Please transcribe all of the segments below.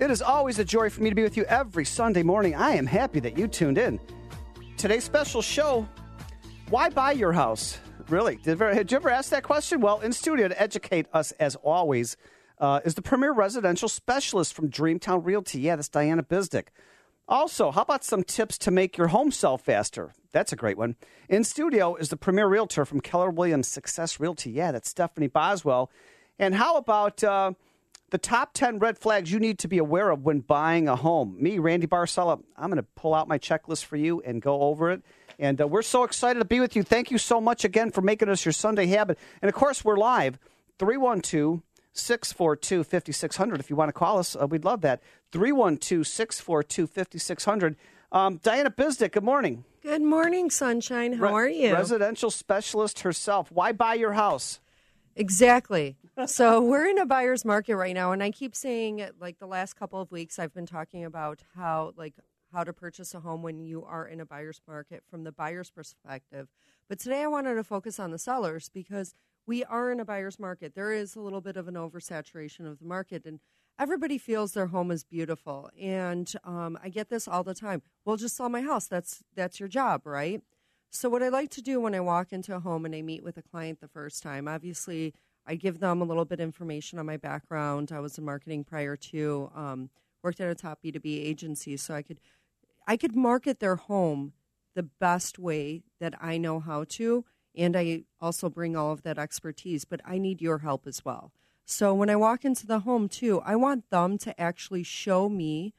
It is always a joy for me to be with you every Sunday morning. I am happy that you tuned in. Today's special show Why buy your house? Really? Did, did you ever ask that question? Well, in studio to educate us, as always, uh, is the premier residential specialist from Dreamtown Realty. Yeah, that's Diana Bizdick. Also, how about some tips to make your home sell faster? That's a great one. In studio is the premier realtor from Keller Williams Success Realty. Yeah, that's Stephanie Boswell. And how about uh, the top 10 red flags you need to be aware of when buying a home? Me, Randy Barcella, I'm going to pull out my checklist for you and go over it. And uh, we're so excited to be with you. Thank you so much again for making us your Sunday habit. And of course, we're live 312 642 5600. If you want to call us, uh, we'd love that. 312 642 5600. Um, Diana Bizdick, good morning. Good morning, Sunshine. How Re- are you? Residential specialist herself. Why buy your house? Exactly. so we're in a buyer's market right now, and I keep saying, like the last couple of weeks, I've been talking about how, like, how to purchase a home when you are in a buyer's market from the buyer's perspective. But today I wanted to focus on the sellers because we are in a buyer's market. There is a little bit of an oversaturation of the market, and everybody feels their home is beautiful. And um, I get this all the time. Well, just sell my house. That's that's your job, right? So what I like to do when I walk into a home and I meet with a client the first time, obviously I give them a little bit of information on my background. I was in marketing prior to um, worked at a top B two B agency, so I could I could market their home the best way that I know how to. And I also bring all of that expertise, but I need your help as well. So when I walk into the home, too, I want them to actually show me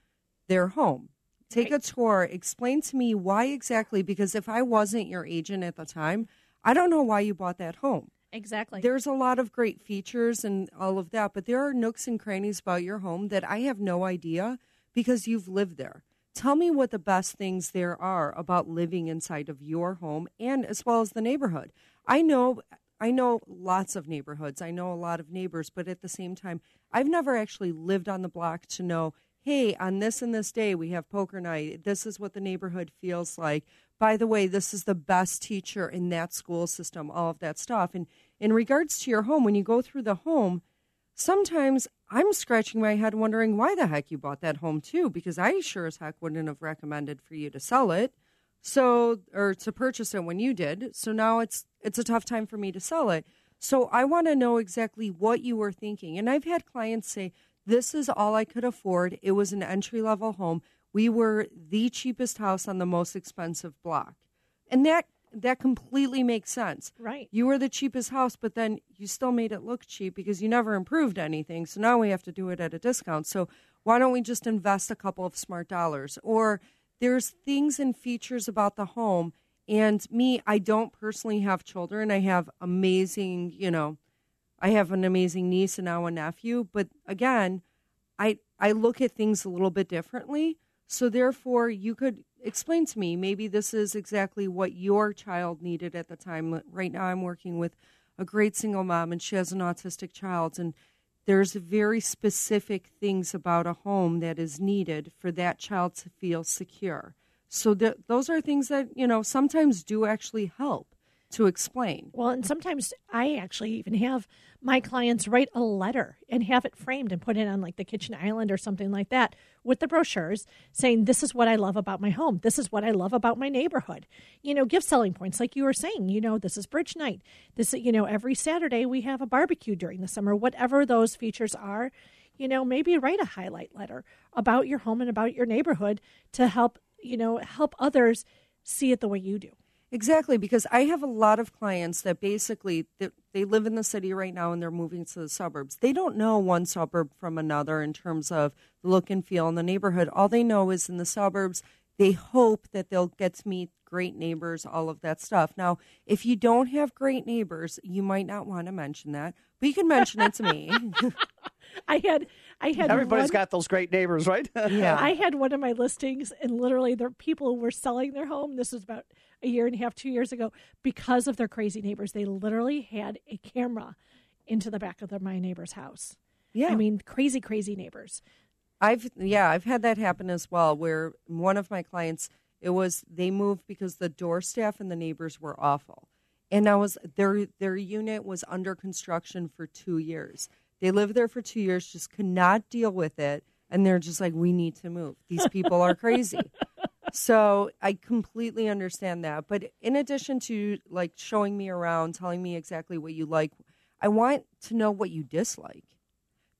their home. Take a tour, explain to me why exactly, because if I wasn't your agent at the time, I don't know why you bought that home. Exactly. There's a lot of great features and all of that, but there are nooks and crannies about your home that I have no idea because you've lived there. Tell me what the best things there are about living inside of your home and as well as the neighborhood. I know I know lots of neighborhoods. I know a lot of neighbors, but at the same time, I've never actually lived on the block to know, hey, on this and this day we have poker night. This is what the neighborhood feels like. By the way, this is the best teacher in that school system, all of that stuff. And in regards to your home, when you go through the home, sometimes I'm scratching my head wondering why the heck you bought that home too, because I sure as heck wouldn't have recommended for you to sell it. So or to purchase it when you did. So now it's it's a tough time for me to sell it. So I want to know exactly what you were thinking. And I've had clients say, This is all I could afford. It was an entry level home. We were the cheapest house on the most expensive block. And that that completely makes sense. Right. You were the cheapest house, but then you still made it look cheap because you never improved anything. So now we have to do it at a discount. So why don't we just invest a couple of smart dollars? Or there's things and features about the home. And me, I don't personally have children. I have amazing, you know, I have an amazing niece and now a nephew. But again, I I look at things a little bit differently. So therefore, you could explain to me maybe this is exactly what your child needed at the time. Right now, I'm working with a great single mom, and she has an autistic child, and there's very specific things about a home that is needed for that child to feel secure. So th- those are things that you know sometimes do actually help to explain. Well, and sometimes I actually even have my clients write a letter and have it framed and put it on like the kitchen island or something like that with the brochures saying, This is what I love about my home. This is what I love about my neighborhood. You know, give selling points like you were saying. You know, this is bridge night. This, you know, every Saturday we have a barbecue during the summer, whatever those features are. You know, maybe write a highlight letter about your home and about your neighborhood to help, you know, help others see it the way you do. Exactly, because I have a lot of clients that basically they, they live in the city right now and they're moving to the suburbs. They don't know one suburb from another in terms of the look and feel in the neighborhood. All they know is in the suburbs, they hope that they'll get to meet great neighbors, all of that stuff. Now, if you don't have great neighbors, you might not want to mention that, but you can mention it to me. I had I had Everybody's one, got those great neighbors, right? yeah. I had one of my listings, and literally, the people were selling their home. This was about a year and a half, two years ago, because of their crazy neighbors. They literally had a camera into the back of their, my neighbor's house. yeah. I mean, crazy, crazy neighbors. I've yeah, I've had that happen as well. Where one of my clients, it was they moved because the door staff and the neighbors were awful, and I was their their unit was under construction for two years. They lived there for two years, just could not deal with it, and they're just like, we need to move. These people are crazy. so I completely understand that. But in addition to like showing me around, telling me exactly what you like, I want to know what you dislike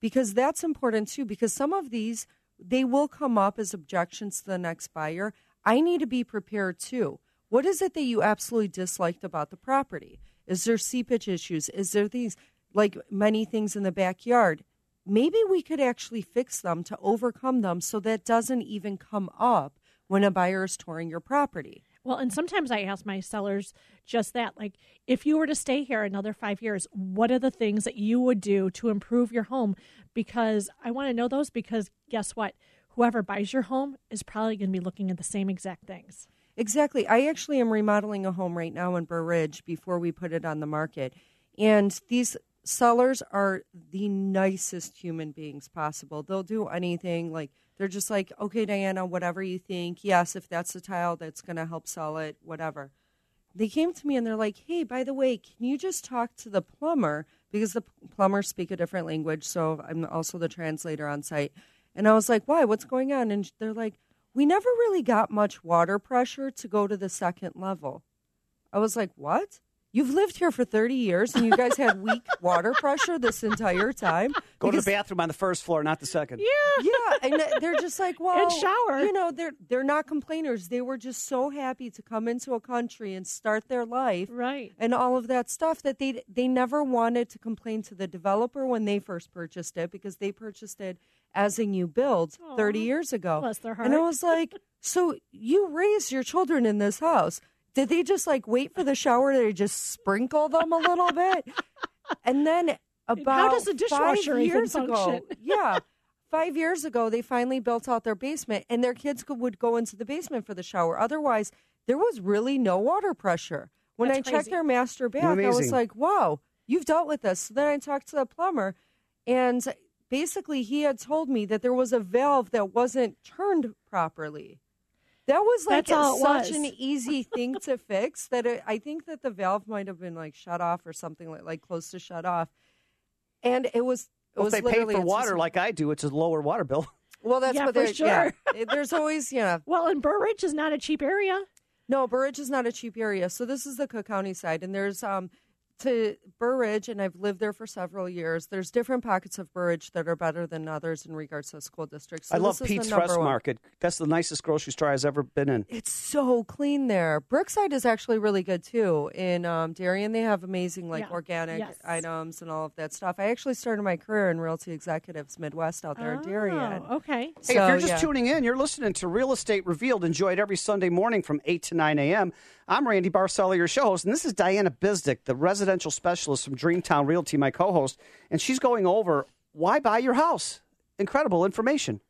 because that's important too because some of these they will come up as objections to the next buyer i need to be prepared too what is it that you absolutely disliked about the property is there seepage issues is there these like many things in the backyard maybe we could actually fix them to overcome them so that doesn't even come up when a buyer is touring your property Well, and sometimes I ask my sellers just that. Like, if you were to stay here another five years, what are the things that you would do to improve your home? Because I want to know those because guess what? Whoever buys your home is probably going to be looking at the same exact things. Exactly. I actually am remodeling a home right now in Burr Ridge before we put it on the market. And these sellers are the nicest human beings possible. They'll do anything. Like, they're just like, okay, Diana, whatever you think. Yes, if that's the tile that's going to help sell it, whatever. They came to me and they're like, hey, by the way, can you just talk to the plumber? Because the plumbers speak a different language. So I'm also the translator on site. And I was like, why? What's going on? And they're like, we never really got much water pressure to go to the second level. I was like, what? You've lived here for 30 years and you guys had weak water pressure this entire time? Go to the bathroom on the first floor, not the second. Yeah. yeah, and they're just like, well, and shower. You know, they're they're not complainers. They were just so happy to come into a country and start their life, Right. and all of that stuff that they they never wanted to complain to the developer when they first purchased it because they purchased it as a new build 30 years ago. Bless their And I was like, so you raised your children in this house. Did they just like wait for the shower to just sprinkle them a little bit? And then about how does the dishwasher five even years ago, yeah, five years ago, they finally built out their basement, and their kids could, would go into the basement for the shower. Otherwise, there was really no water pressure. When That's I checked their master bath, I was like, "Wow, you've dealt with this." So then I talked to the plumber, and basically, he had told me that there was a valve that wasn't turned properly. That was like That's it such was. an easy thing to fix that it, I think that the valve might have been like shut off or something like like close to shut off, and it was. It Well, was if they pay for water just- like I do, it's a lower water bill. well, that's Yeah, what for they're yeah. sure. There's always yeah. Well, and Burr Ridge is not a cheap area. No, Burr Ridge is not a cheap area. So this is the Cook County side, and there's um to Burr Ridge, and I've lived there for several years. There's different pockets of Burr Ridge that are better than others in regards to school districts. So I love this is the Pete's Fresh one. Market. That's the nicest grocery store I've ever been in. It's so clean there. Brookside is actually really good too. In um, Darien, they have amazing like Yeah. organic Yes. items and all of that stuff. I actually started my career in Realty Executives Midwest out there in Darien. Oh, okay. Hey, if you're just yeah. tuning in, you're listening to Real Estate Revealed. Enjoy it every Sunday morning from 8 to 9 a.m. I'm Randy Barcella, your show host, and this is Diana Bizdick, the residential specialist from Dreamtown Realty, my co host. And she's going over why buy your house. Incredible information.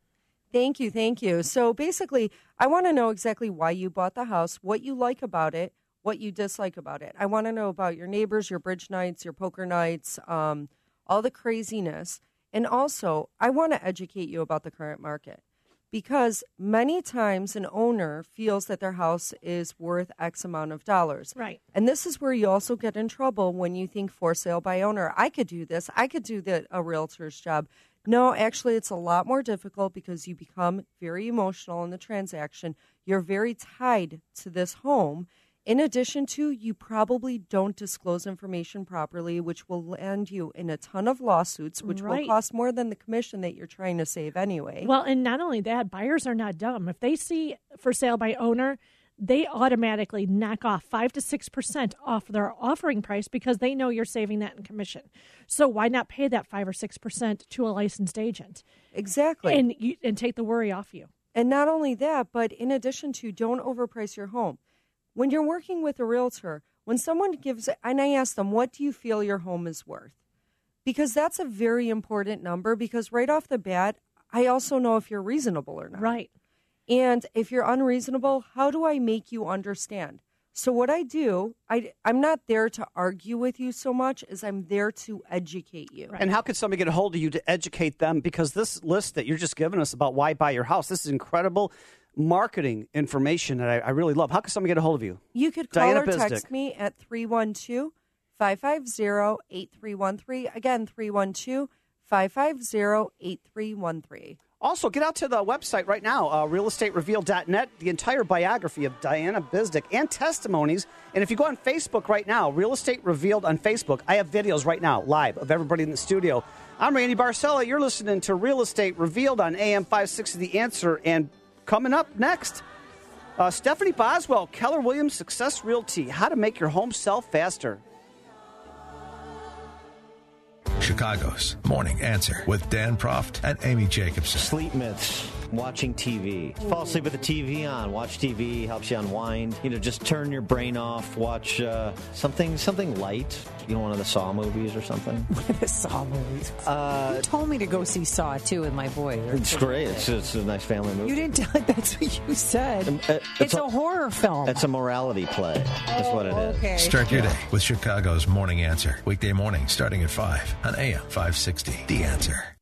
Thank you, thank you. So basically, I want to know exactly why you bought the house, what you like about it, what you dislike about it. I want to know about your neighbors, your bridge nights, your poker nights, um, all the craziness. And also, I want to educate you about the current market because many times an owner feels that their house is worth X amount of dollars. Right. And this is where you also get in trouble when you think for sale by owner. I could do this. I could do the, a realtor's job. No, actually, it's a lot more difficult because you become very emotional in the transaction. You're very tied to this home. In addition to, you probably don't disclose information properly, which will land you in a ton of lawsuits, which Right. will cost more than the commission that you're trying to save anyway. Well, and not only that, buyers are not dumb. If they see for sale by owner, they automatically knock off 5 to 6% off their offering price because they know you're saving that in commission. So why not pay that 5 or 6% to a licensed agent exactly. and you, and take the worry off you? And not only that, but in addition to don't overprice your home. When you're working with a realtor, when someone gives, and I ask them, what do you feel your home is worth? Because that's a very important number because right off the bat, I also know if you're reasonable or not. Right. And if you're unreasonable, how do I make you understand? So what I do, I I'm not there to argue with you so much as I'm there to educate you. And how could somebody get a hold of you to educate them? Because this list that you're just giving us about why buy your house, this is incredible marketing information that I, I really love. How can somebody get a hold of you? You could call Diana or text me at 312 550 8313. Again, 312 550 8313. Also, get out to the website right now, uh, realestatereveal.net, the entire biography of Diana Bizdick and testimonies. And if you go on Facebook right now, Real Estate Revealed on Facebook, I have videos right now, live, of everybody in the studio. I'm Randy Barcella. You're listening to Real Estate Revealed on AM 560 The Answer. And coming up next, uh, Stephanie Boswell, Keller Williams Success Realty, how to make your home sell faster. Chicago's Morning Answer with Dan Proft and Amy Jacobson. Sleep myths. Watching TV. Fall asleep with the TV on. Watch TV helps you unwind. You know, just turn your brain off. Watch uh, something something light. You know, one of the Saw movies or something. the Saw movies. Uh, you told me to go see Saw too with my boy. it's great. It's, it's a nice family movie. You didn't tell. That's what you said. Um, uh, it's, a, horror film. It's a morality play. That's what it is. okay. Start your day with Chicago's Morning Answer. Weekday morning starting at 5 on AM 560. The Answer.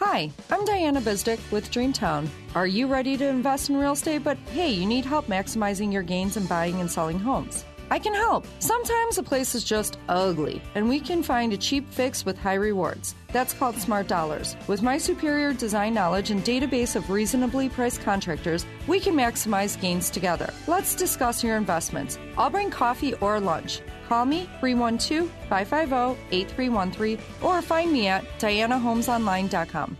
Hi, I'm Diana Bizdick with Dreamtown. Are you ready to invest in real estate? But hey, you need help maximizing your gains in buying and selling homes. I can help. Sometimes a place is just ugly, and we can find a cheap fix with high rewards. That's called Smart Dollars. With my superior design knowledge and database of reasonably priced contractors, we can maximize gains together. Let's discuss your investments. I'll bring coffee or lunch. Call me 312 550 8313 or find me at dianahomesonline.com.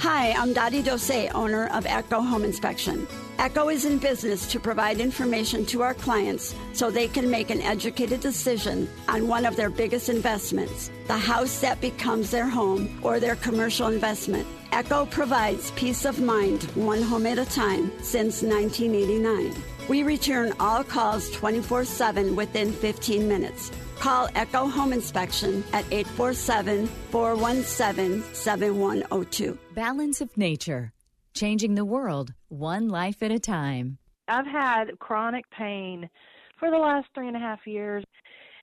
Hi, I'm Dottie Dose, owner of Echo Home Inspection. Echo is in business to provide information to our clients so they can make an educated decision on one of their biggest investments, the house that becomes their home or their commercial investment. Echo provides peace of mind one home at a time since 1989. We return all calls 24 7 within 15 minutes. Call Echo Home Inspection at 847 417 7102. Balance of Nature, changing the world one life at a time. I've had chronic pain for the last three and a half years.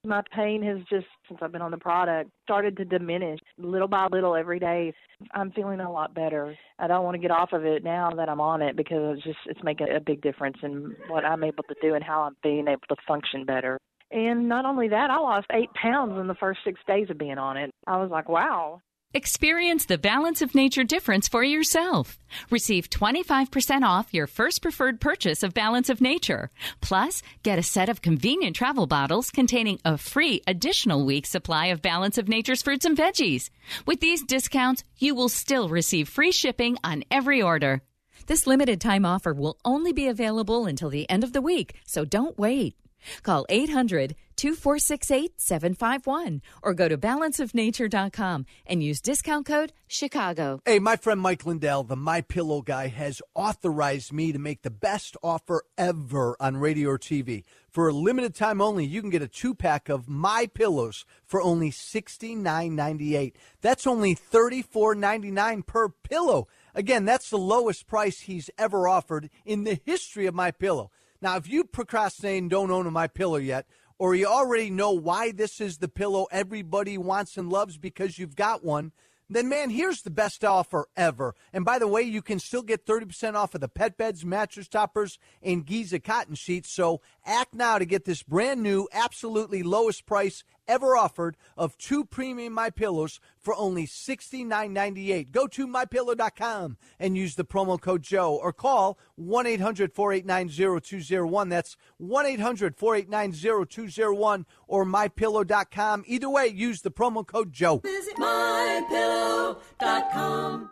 My pain has just, since I've been on the product, started to diminish little by little every day. I'm feeling a lot better. I don't want to get off of it now that I'm on it because it's just it's making a big difference in what I'm able to do and how I'm being able to function better. And not only that, I lost eight pounds in the first six days of being on it. I was like, wow, Experience the Balance of Nature difference for yourself. Receive 25% off your first preferred purchase of Balance of Nature. Plus, get a set of convenient travel bottles containing a free additional week supply of Balance of Nature's fruits and veggies. With these discounts, you will still receive free shipping on every order. This limited time offer will only be available until the end of the week, so don't wait. Call 800 2468 751 or go to balanceofnature.com and use discount code Chicago. Hey, my friend Mike Lindell, the My Pillow guy, has authorized me to make the best offer ever on radio or TV. For a limited time only, you can get a two pack of My Pillows for only sixty nine ninety eight. That's only thirty four ninety nine per pillow. Again, that's the lowest price he's ever offered in the history of My Pillow. Now, if you procrastinate and don't own a My Pillow yet, or you already know why this is the pillow everybody wants and loves because you've got one, then man, here's the best offer ever. And by the way, you can still get 30% off of the pet beds, mattress toppers, and Giza cotton sheets. So act now to get this brand new, absolutely lowest price ever offered of two premium My Pillows for only $69.98. Go to mypillow.com and use the promo code Joe or call 1-800-489-0201. That's 1-800-489-0201 or mypillow.com. Either way, use the promo code Joe. Visit mypillow.com.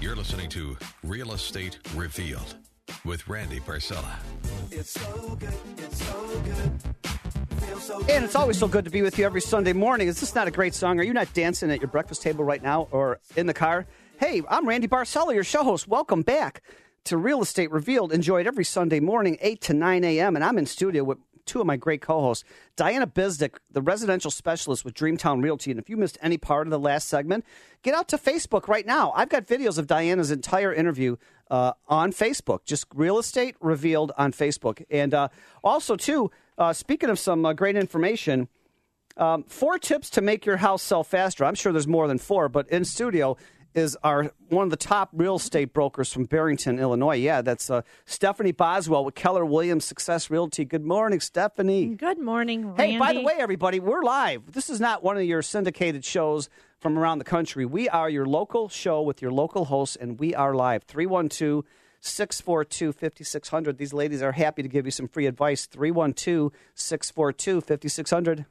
You're listening to Real Estate Revealed with Randy Barcella. It's so good. It's so good. And it's always so good to be with you every Sunday morning. Is this not a great song? Are you not dancing at your breakfast table right now or in the car? Hey, I'm Randy Barcella, your show host. Welcome back to Real Estate Revealed. Enjoy it every Sunday morning, 8 to 9 a.m. And I'm in studio with two of my great co hosts Diana Bizdick, the residential specialist with Dreamtown Realty. And if you missed any part of the last segment, get out to Facebook right now. I've got videos of Diana's entire interview uh, on Facebook, just Real Estate Revealed on Facebook. And uh, also, too, uh, speaking of some uh, great information, um, four tips to make your house sell faster. I'm sure there's more than four, but in studio is our one of the top real estate brokers from Barrington, Illinois. Yeah, that's uh, Stephanie Boswell with Keller Williams Success Realty. Good morning, Stephanie. Good morning, Randy. Hey, by the way, everybody, we're live. This is not one of your syndicated shows from around the country. We are your local show with your local hosts, and we are live. 312 642 5600. These ladies are happy to give you some free advice. 312 642 5600.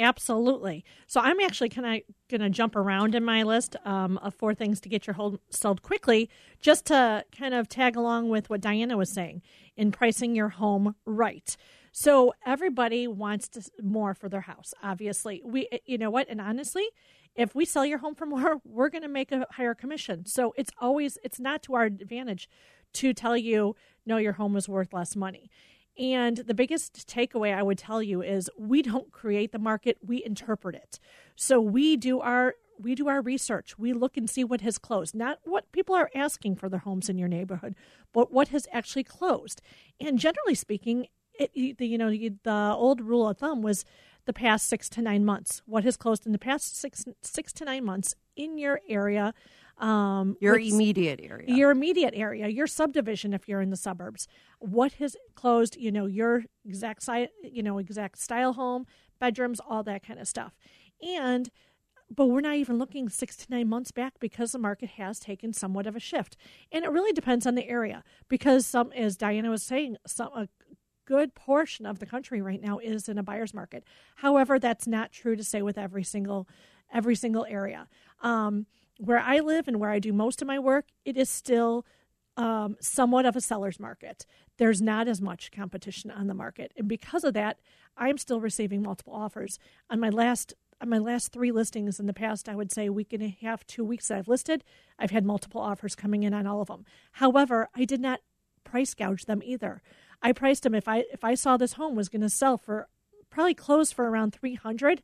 Absolutely. So I'm actually kind of going to jump around in my list um, of four things to get your home sold quickly, just to kind of tag along with what Diana was saying in pricing your home right. So everybody wants to, more for their house. Obviously, we, eh, you know what, and honestly, if we sell your home for more, we're going to make a higher commission. So it's always it's not to our advantage to tell you no, your home is worth less money. And the biggest takeaway I would tell you is we don't create the market, we interpret it. So we do our we do our research. We look and see what has closed, not what people are asking for their homes in your neighborhood, but what has actually closed. And generally speaking, it, you know, the old rule of thumb was the past six to nine months. What has closed in the past six six to nine months in your area? Um, Your immediate area. your immediate area, your subdivision if you're in the suburbs. What has closed, you know, your exact site, you know, exact style home, bedrooms, all that kind of stuff. And but we're not even looking 6 to 9 months back because the market has taken somewhat of a shift. And it really depends on the area because some as Diana was saying, some a good portion of the country right now is in a buyer's market. However, that's not true to say with every single every single area. Um, where I live and where I do most of my work, it is still um, somewhat of a seller's market. There's not as much competition on the market, and because of that, I'm still receiving multiple offers. On my last on my last three listings in the past, I would say a week and a half, two weeks that I've listed, I've had multiple offers coming in on all of them. However, I did not price gouge them either. I priced them if I if I saw this home was going to sell for probably close for around 300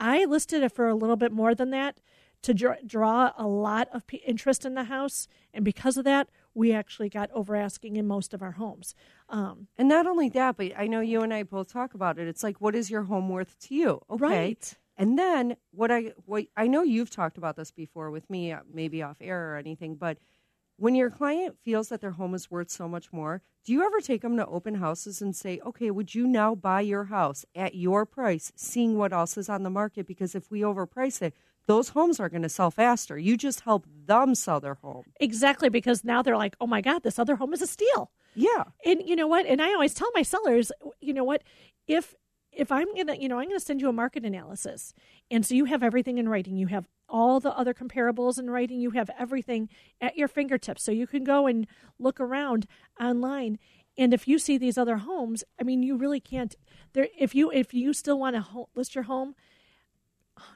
I listed it for a little bit more than that to draw, draw a lot of p- interest in the house, and because of that, we actually got over asking in most of our homes. Um, and not only that, but I know you and I both talk about it. It's like, what is your home worth to you? Okay. Right. And then what I what I know you've talked about this before with me, uh, maybe off air or anything, but when your client feels that their home is worth so much more, do you ever take them to open houses and say, okay, would you now buy your house at your price, seeing what else is on the market? Because if we overprice it, those homes are going to sell faster. You just help them sell their home. Exactly, because now they're like, oh my God, this other home is a steal. Yeah. And you know what? And I always tell my sellers, you know what? If if I'm gonna, you know, I'm gonna send you a market analysis, and so you have everything in writing. You have all the other comparables in writing. You have everything at your fingertips, so you can go and look around online. And if you see these other homes, I mean, you really can't. There, if you if you still want to ho- list your home,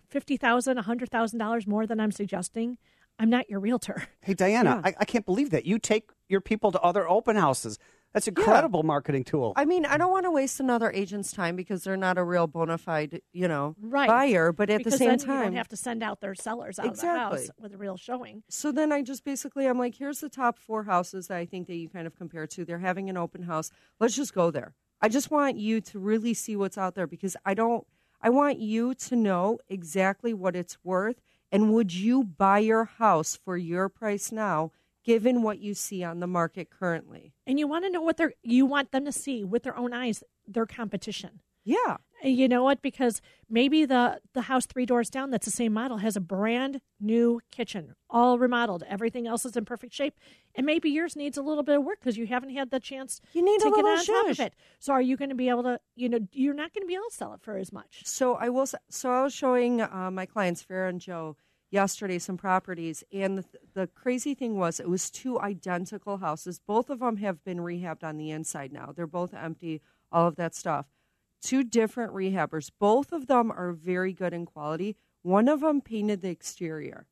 fifty thousand, a hundred thousand dollars more than I'm suggesting, I'm not your realtor. Hey, Diana, Yeah. I, I can't believe that. You take your people to other open houses. That's incredible marketing tool. I mean, I don't want to waste another agent's time because they're not a real bona fide, you know, Right. buyer. But at because the same then time, you don't have to send out their sellers out Exactly. of the house with a real showing. So then I just basically I'm like, here's the top four houses that I think that you kind of compare to. They're having an open house. Let's just go there. I just want you to really see what's out there because I don't I want you to know exactly what it's worth and would you buy your house for your price now given what you see on the market currently. And you want to know what they're you want them to see with their own eyes their competition. Yeah. You know what? Because maybe the the house three doors down that's the same model has a brand new kitchen, all remodeled. Everything else is in perfect shape, and maybe yours needs a little bit of work because you haven't had the chance You need to a get little on top of it. So are you going to be able to? You know, you're not going to be able to sell it for as much. So I will. So I was showing uh, my clients, Farah and Joe, yesterday some properties, and the, the crazy thing was it was two identical houses. Both of them have been rehabbed on the inside now. They're both empty. All of that stuff. Two different rehabbers. Both of them are very good in quality. One of them painted the exterior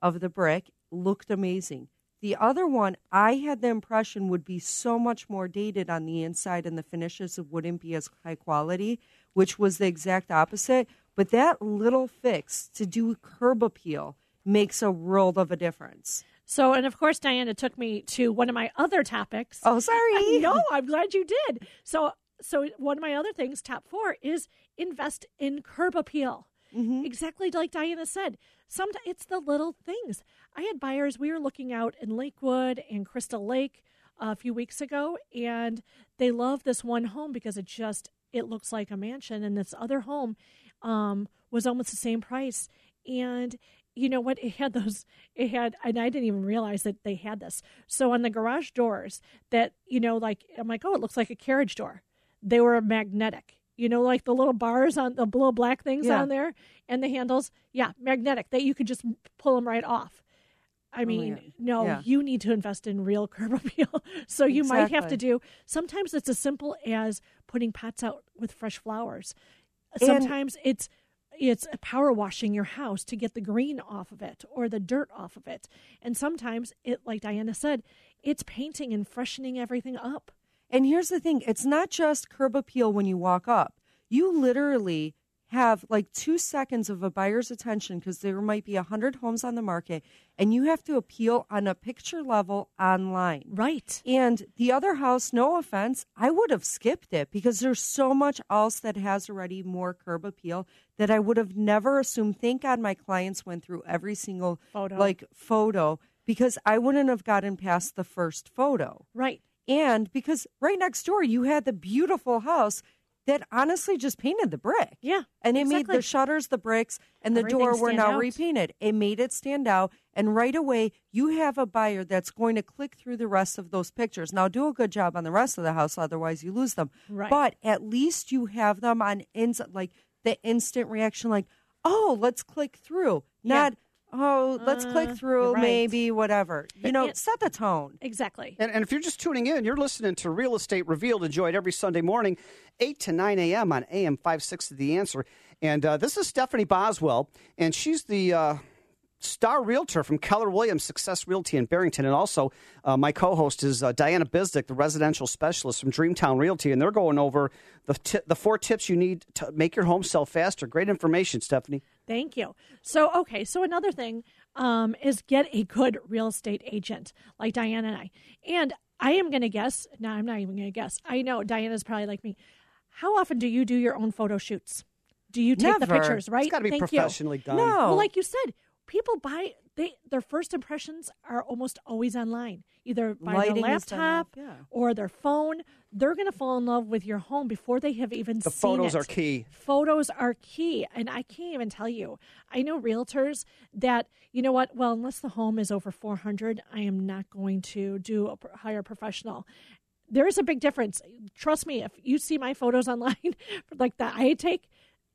of the brick, looked amazing. The other one, I had the impression would be so much more dated on the inside and the finishes wouldn't be as high quality, which was the exact opposite. But that little fix to do curb appeal makes a world of a difference. So, and of course, Diana took me to one of my other topics. Oh, sorry. no, I'm glad you did. So, so one of my other things, top four, is invest in curb appeal. Mm-hmm. Exactly like Diana said. Sometimes it's the little things. I had buyers. We were looking out in Lakewood and Crystal Lake a few weeks ago, and they love this one home because it just it looks like a mansion, and this other home um, was almost the same price. And you know what? It had those. It had, and I didn't even realize that they had this. So on the garage doors, that you know, like I'm like, oh, it looks like a carriage door. They were magnetic. You know, like the little bars on the little black things Yeah. on there, and the handles. Yeah, magnetic. That you could just pull them right off. I mean, man. no, Yeah. you need to invest in real curb appeal. so you might have to do. Sometimes it's as simple as putting pots out with fresh flowers. And- Sometimes it's it's power washing your house to get the green off of it or the dirt off of it. And sometimes it like Diana said, it's painting and freshening everything up. And here's the thing it's not just curb appeal when you walk up. You literally have like two seconds of a buyer's attention because there might be a 100 homes on the market and you have to appeal on a picture level online. Right. And the other house, no offense, I would have skipped it because there's so much else that has already more curb appeal that I would have never assumed. Thank God my clients went through every single Photo. like photo because I wouldn't have gotten past the first photo. Right. And because right next door you had the beautiful house that honestly just painted the brick. Yeah. And it made the shutters, the bricks, and the Everything door were now out. repainted. It made it stand out. And right away, you have a buyer that's going to click through the rest of those pictures. Now, do a good job on the rest of the house, otherwise, you lose them. Right. But at least you have them on ins- like the instant reaction, like, oh, let's click through, Yeah. Not, oh, let's Uh, click through, right. maybe, whatever. You know, And- set the tone. Exactly. And, and if you're just tuning in, you're listening to Real Estate Revealed. Enjoy it every Sunday morning, 8 to 9 a.m. on AM 560 The Answer. And uh, this is Stephanie Boswell, and she's the uh, star realtor from Keller Williams Success Realty in Barrington. And also, uh, my co host is uh, Diana Bizdick, the residential specialist from Dreamtown Realty. And they're going over the, ti the four tips you need to make your home sell faster. Great information, Stephanie. Thank you. So, okay, so another thing um, is get a good real estate agent like Diana and I. And I am going to guess, no, I'm not even going to guess. I know Diana's probably like me. How often do you do your own photo shoots? Do you take the pictures, right? It's got to be Thank you. professionally done. No. Well, like you said, people buy they their first impressions are almost always online, either by Lighting their laptop yeah. or their phone. They're going to fall in love with your home before they have even seen. The seen photos it. are key. Photos are key, and I can't even tell you. I know realtors that you know what. Well, unless the home is over four hundred, I am not going to do a hire a professional. There is a big difference. Trust me. If you see my photos online, like that I take,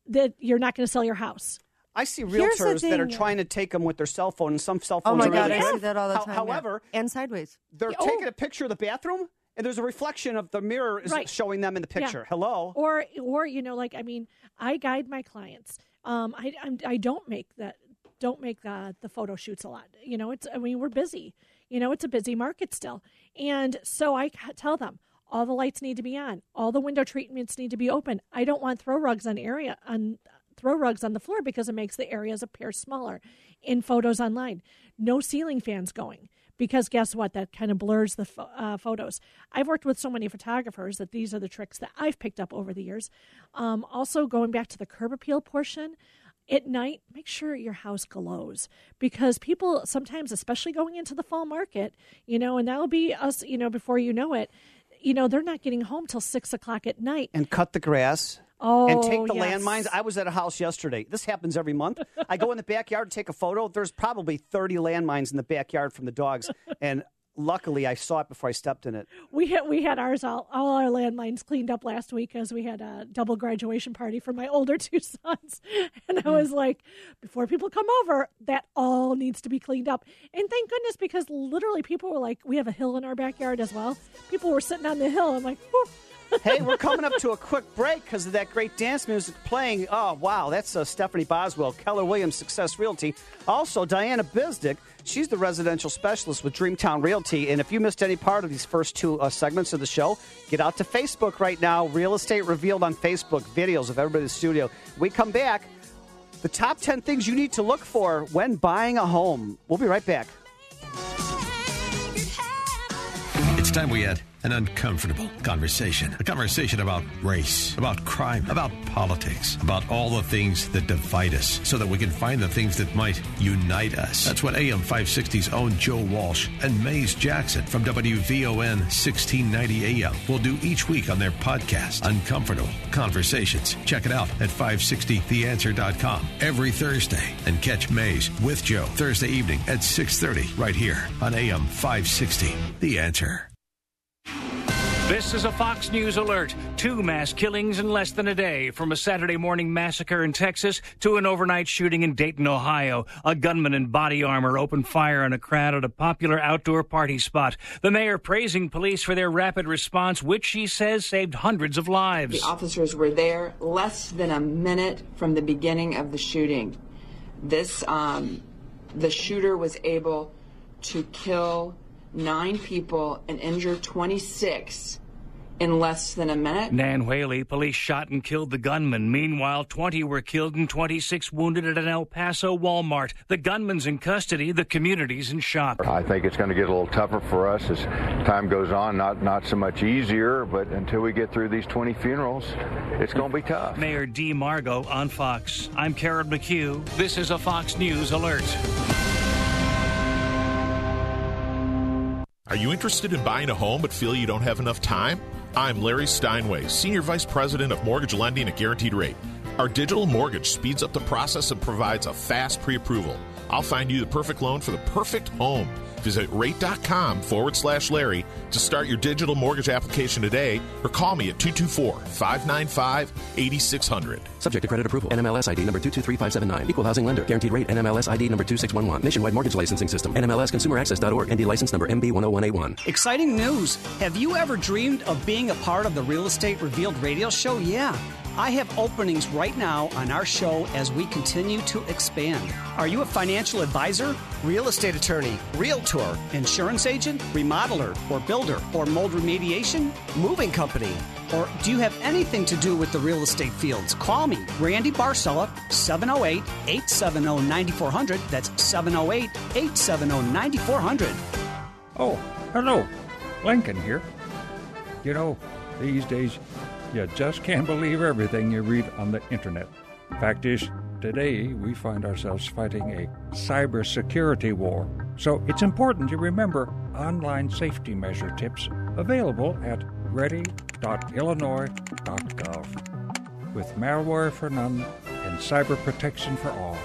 that you're not going to sell your house. I see realtors that are trying to take them with their cell phone, and some cell phones. Oh phones my are God, really I see that all the How- time. yeah. However, and sideways. they're Oh. taking a picture of the bathroom and there's a reflection of the mirror is Right. showing them in the Yeah. picture. Hello. or or you know like i mean i guide my clients um i I'm, i don't make that don't make the the photo shoots a lot you know it's i mean we're busy you know it's a busy market still and so i tell them all the lights need to be on all the window treatments need to be open i don't want throw rugs on area on throw rugs on the floor because it makes the areas appear smaller in photos online. No ceiling fans going because guess what? That kind of blurs the uh, photos. I've worked with so many photographers that these are the tricks that i've picked up over the years. Um, also going back to the curb appeal portion at night make sure your house glows because people sometimes especially going into the fall market you know and that'll be us you know before you know it you know they're not getting home till six o'clock at night. And cut the grass. Oh and take the yes. landmines. I was at a house yesterday. This happens every month. I go in the backyard to take a photo. There's probably 30 landmines in the backyard from the dogs. And luckily, I saw it before I stepped in it. We had we had ours all all our landmines cleaned up last week as we had a double graduation party for my older two sons, and I hmm. was like, before people come over, that all needs to be cleaned up. And thank goodness because literally people were like, we have a hill in our backyard as well. People were sitting on the hill. I'm like. Hey, we're coming up to a quick break because of that great dance music playing. Oh, wow. That's uh, Stephanie Boswell, Keller Williams Success Realty. Also, Diana Bizdick. She's the residential specialist with Dreamtown Realty. And if you missed any part of these first two uh, segments of the show, get out to Facebook right now. Real Estate Revealed on Facebook, videos of everybody in the studio. We come back. The top 10 things you need to look for when buying a home. We'll be right back. It's time we had an uncomfortable conversation. A conversation about race, about crime, about politics, about all the things that divide us so that we can find the things that might unite us. That's what AM 560's own Joe Walsh and Maze Jackson from WVON 1690 AM will do each week on their podcast, Uncomfortable Conversations. Check it out at 560theanswer.com every Thursday and catch Maze with Joe Thursday evening at 6:30 right here on AM 560. The Answer. This is a Fox News alert. Two mass killings in less than a day, from a Saturday morning massacre in Texas to an overnight shooting in Dayton, Ohio. A gunman in body armor opened fire on a crowd at a popular outdoor party spot. The mayor praising police for their rapid response, which she says saved hundreds of lives. The officers were there less than a minute from the beginning of the shooting. This, um, the shooter was able to kill nine people and injure 26 in less than a minute. Nan Whaley, police shot and killed the gunman. Meanwhile, 20 were killed and 26 wounded at an El Paso Walmart. The gunman's in custody, the community's in shock. I think it's going to get a little tougher for us as time goes on. Not not so much easier, but until we get through these 20 funerals, it's going to be tough. Mayor Dee Margo on Fox. I'm Karen McHugh. This is a Fox News alert. Are you interested in buying a home but feel you don't have enough time? I'm Larry Steinway, Senior Vice President of Mortgage Lending at Guaranteed Rate. Our digital mortgage speeds up the process and provides a fast pre approval. I'll find you the perfect loan for the perfect home. Visit rate.com forward slash Larry to start your digital mortgage application today or call me at 224 595 8600. Subject to credit approval. NMLS ID number 223579. Equal housing lender. Guaranteed rate. NMLS ID number 2611. Nationwide mortgage licensing system. NMLS NMLSconsumeraccess.org. ND license number MB10181. Exciting news! Have you ever dreamed of being a part of the Real Estate Revealed radio show? Yeah. I have openings right now on our show as we continue to expand. Are you a financial advisor, real estate attorney, realtor, insurance agent, remodeler, or builder, or mold remediation, moving company? Or do you have anything to do with the real estate fields? Call me, Randy Barcella, 708 870 9400. That's 708 870 9400. Oh, hello. Lincoln here. You know, these days, you just can't believe everything you read on the internet. Fact is, today we find ourselves fighting a cybersecurity war. So it's important you remember online safety measure tips available at ready.illinois.gov. With malware for none and cyber protection for all,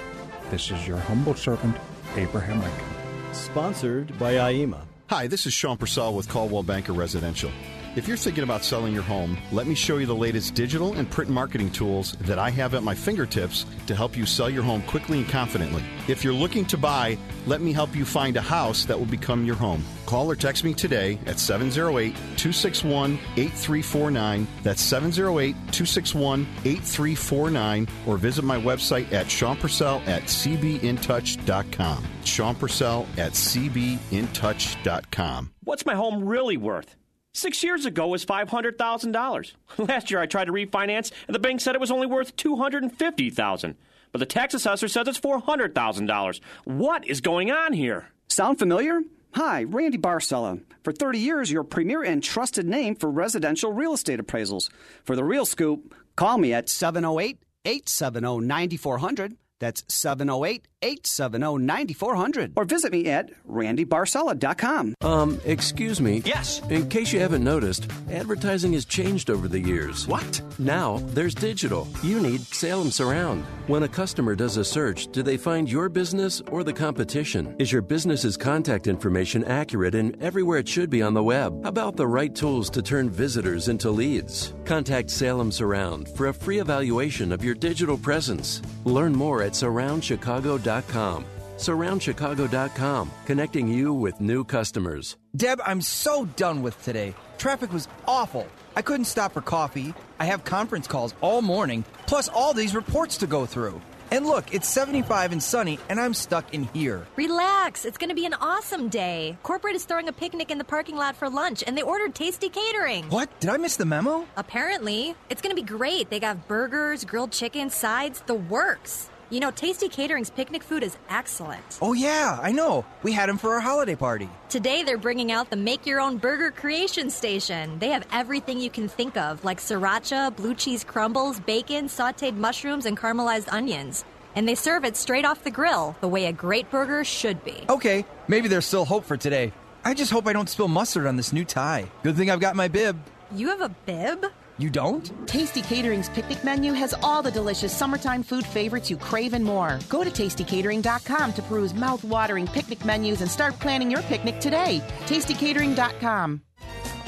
this is your humble servant, Abraham Lincoln. Sponsored by IEMA. Hi, this is Sean Purcell with Coldwell Banker Residential. If you're thinking about selling your home, let me show you the latest digital and print marketing tools that I have at my fingertips to help you sell your home quickly and confidently. If you're looking to buy, let me help you find a house that will become your home. Call or text me today at 708 261 8349. That's 708 261 8349. Or visit my website at Sean Purcell at cbintouch.com. Sean Purcell at cbintouch.com. What's my home really worth? Six years ago was $500,000. Last year I tried to refinance and the bank said it was only worth 250,000. But the tax assessor says it's $400,000. What is going on here? Sound familiar? Hi, Randy Barcella. For 30 years, your premier and trusted name for residential real estate appraisals. For the real scoop, call me at 708 870 9400. That's 708 870 9400. Or visit me at randybarcella.com. Um, excuse me. Yes. In case you haven't noticed, advertising has changed over the years. What? Now there's digital. You need Salem Surround. When a customer does a search, do they find your business or the competition? Is your business's contact information accurate and everywhere it should be on the web? How about the right tools to turn visitors into leads? Contact Salem Surround for a free evaluation of your digital presence. Learn more at surroundchicago.com. Surroundchicago.com, connecting you with new customers. Deb, I'm so done with today. Traffic was awful. I couldn't stop for coffee. I have conference calls all morning, plus all these reports to go through. And look, it's 75 and sunny, and I'm stuck in here. Relax. It's going to be an awesome day. Corporate is throwing a picnic in the parking lot for lunch, and they ordered tasty catering. What? Did I miss the memo? Apparently. It's going to be great. They got burgers, grilled chicken, sides, the works. You know, Tasty Catering's picnic food is excellent. Oh, yeah, I know. We had them for our holiday party. Today, they're bringing out the Make Your Own Burger Creation Station. They have everything you can think of, like sriracha, blue cheese crumbles, bacon, sauteed mushrooms, and caramelized onions. And they serve it straight off the grill, the way a great burger should be. Okay, maybe there's still hope for today. I just hope I don't spill mustard on this new tie. Good thing I've got my bib. You have a bib? You don't? Tasty Catering's picnic menu has all the delicious summertime food favorites you crave and more. Go to tastycatering.com to peruse mouth-watering picnic menus and start planning your picnic today. tastycatering.com.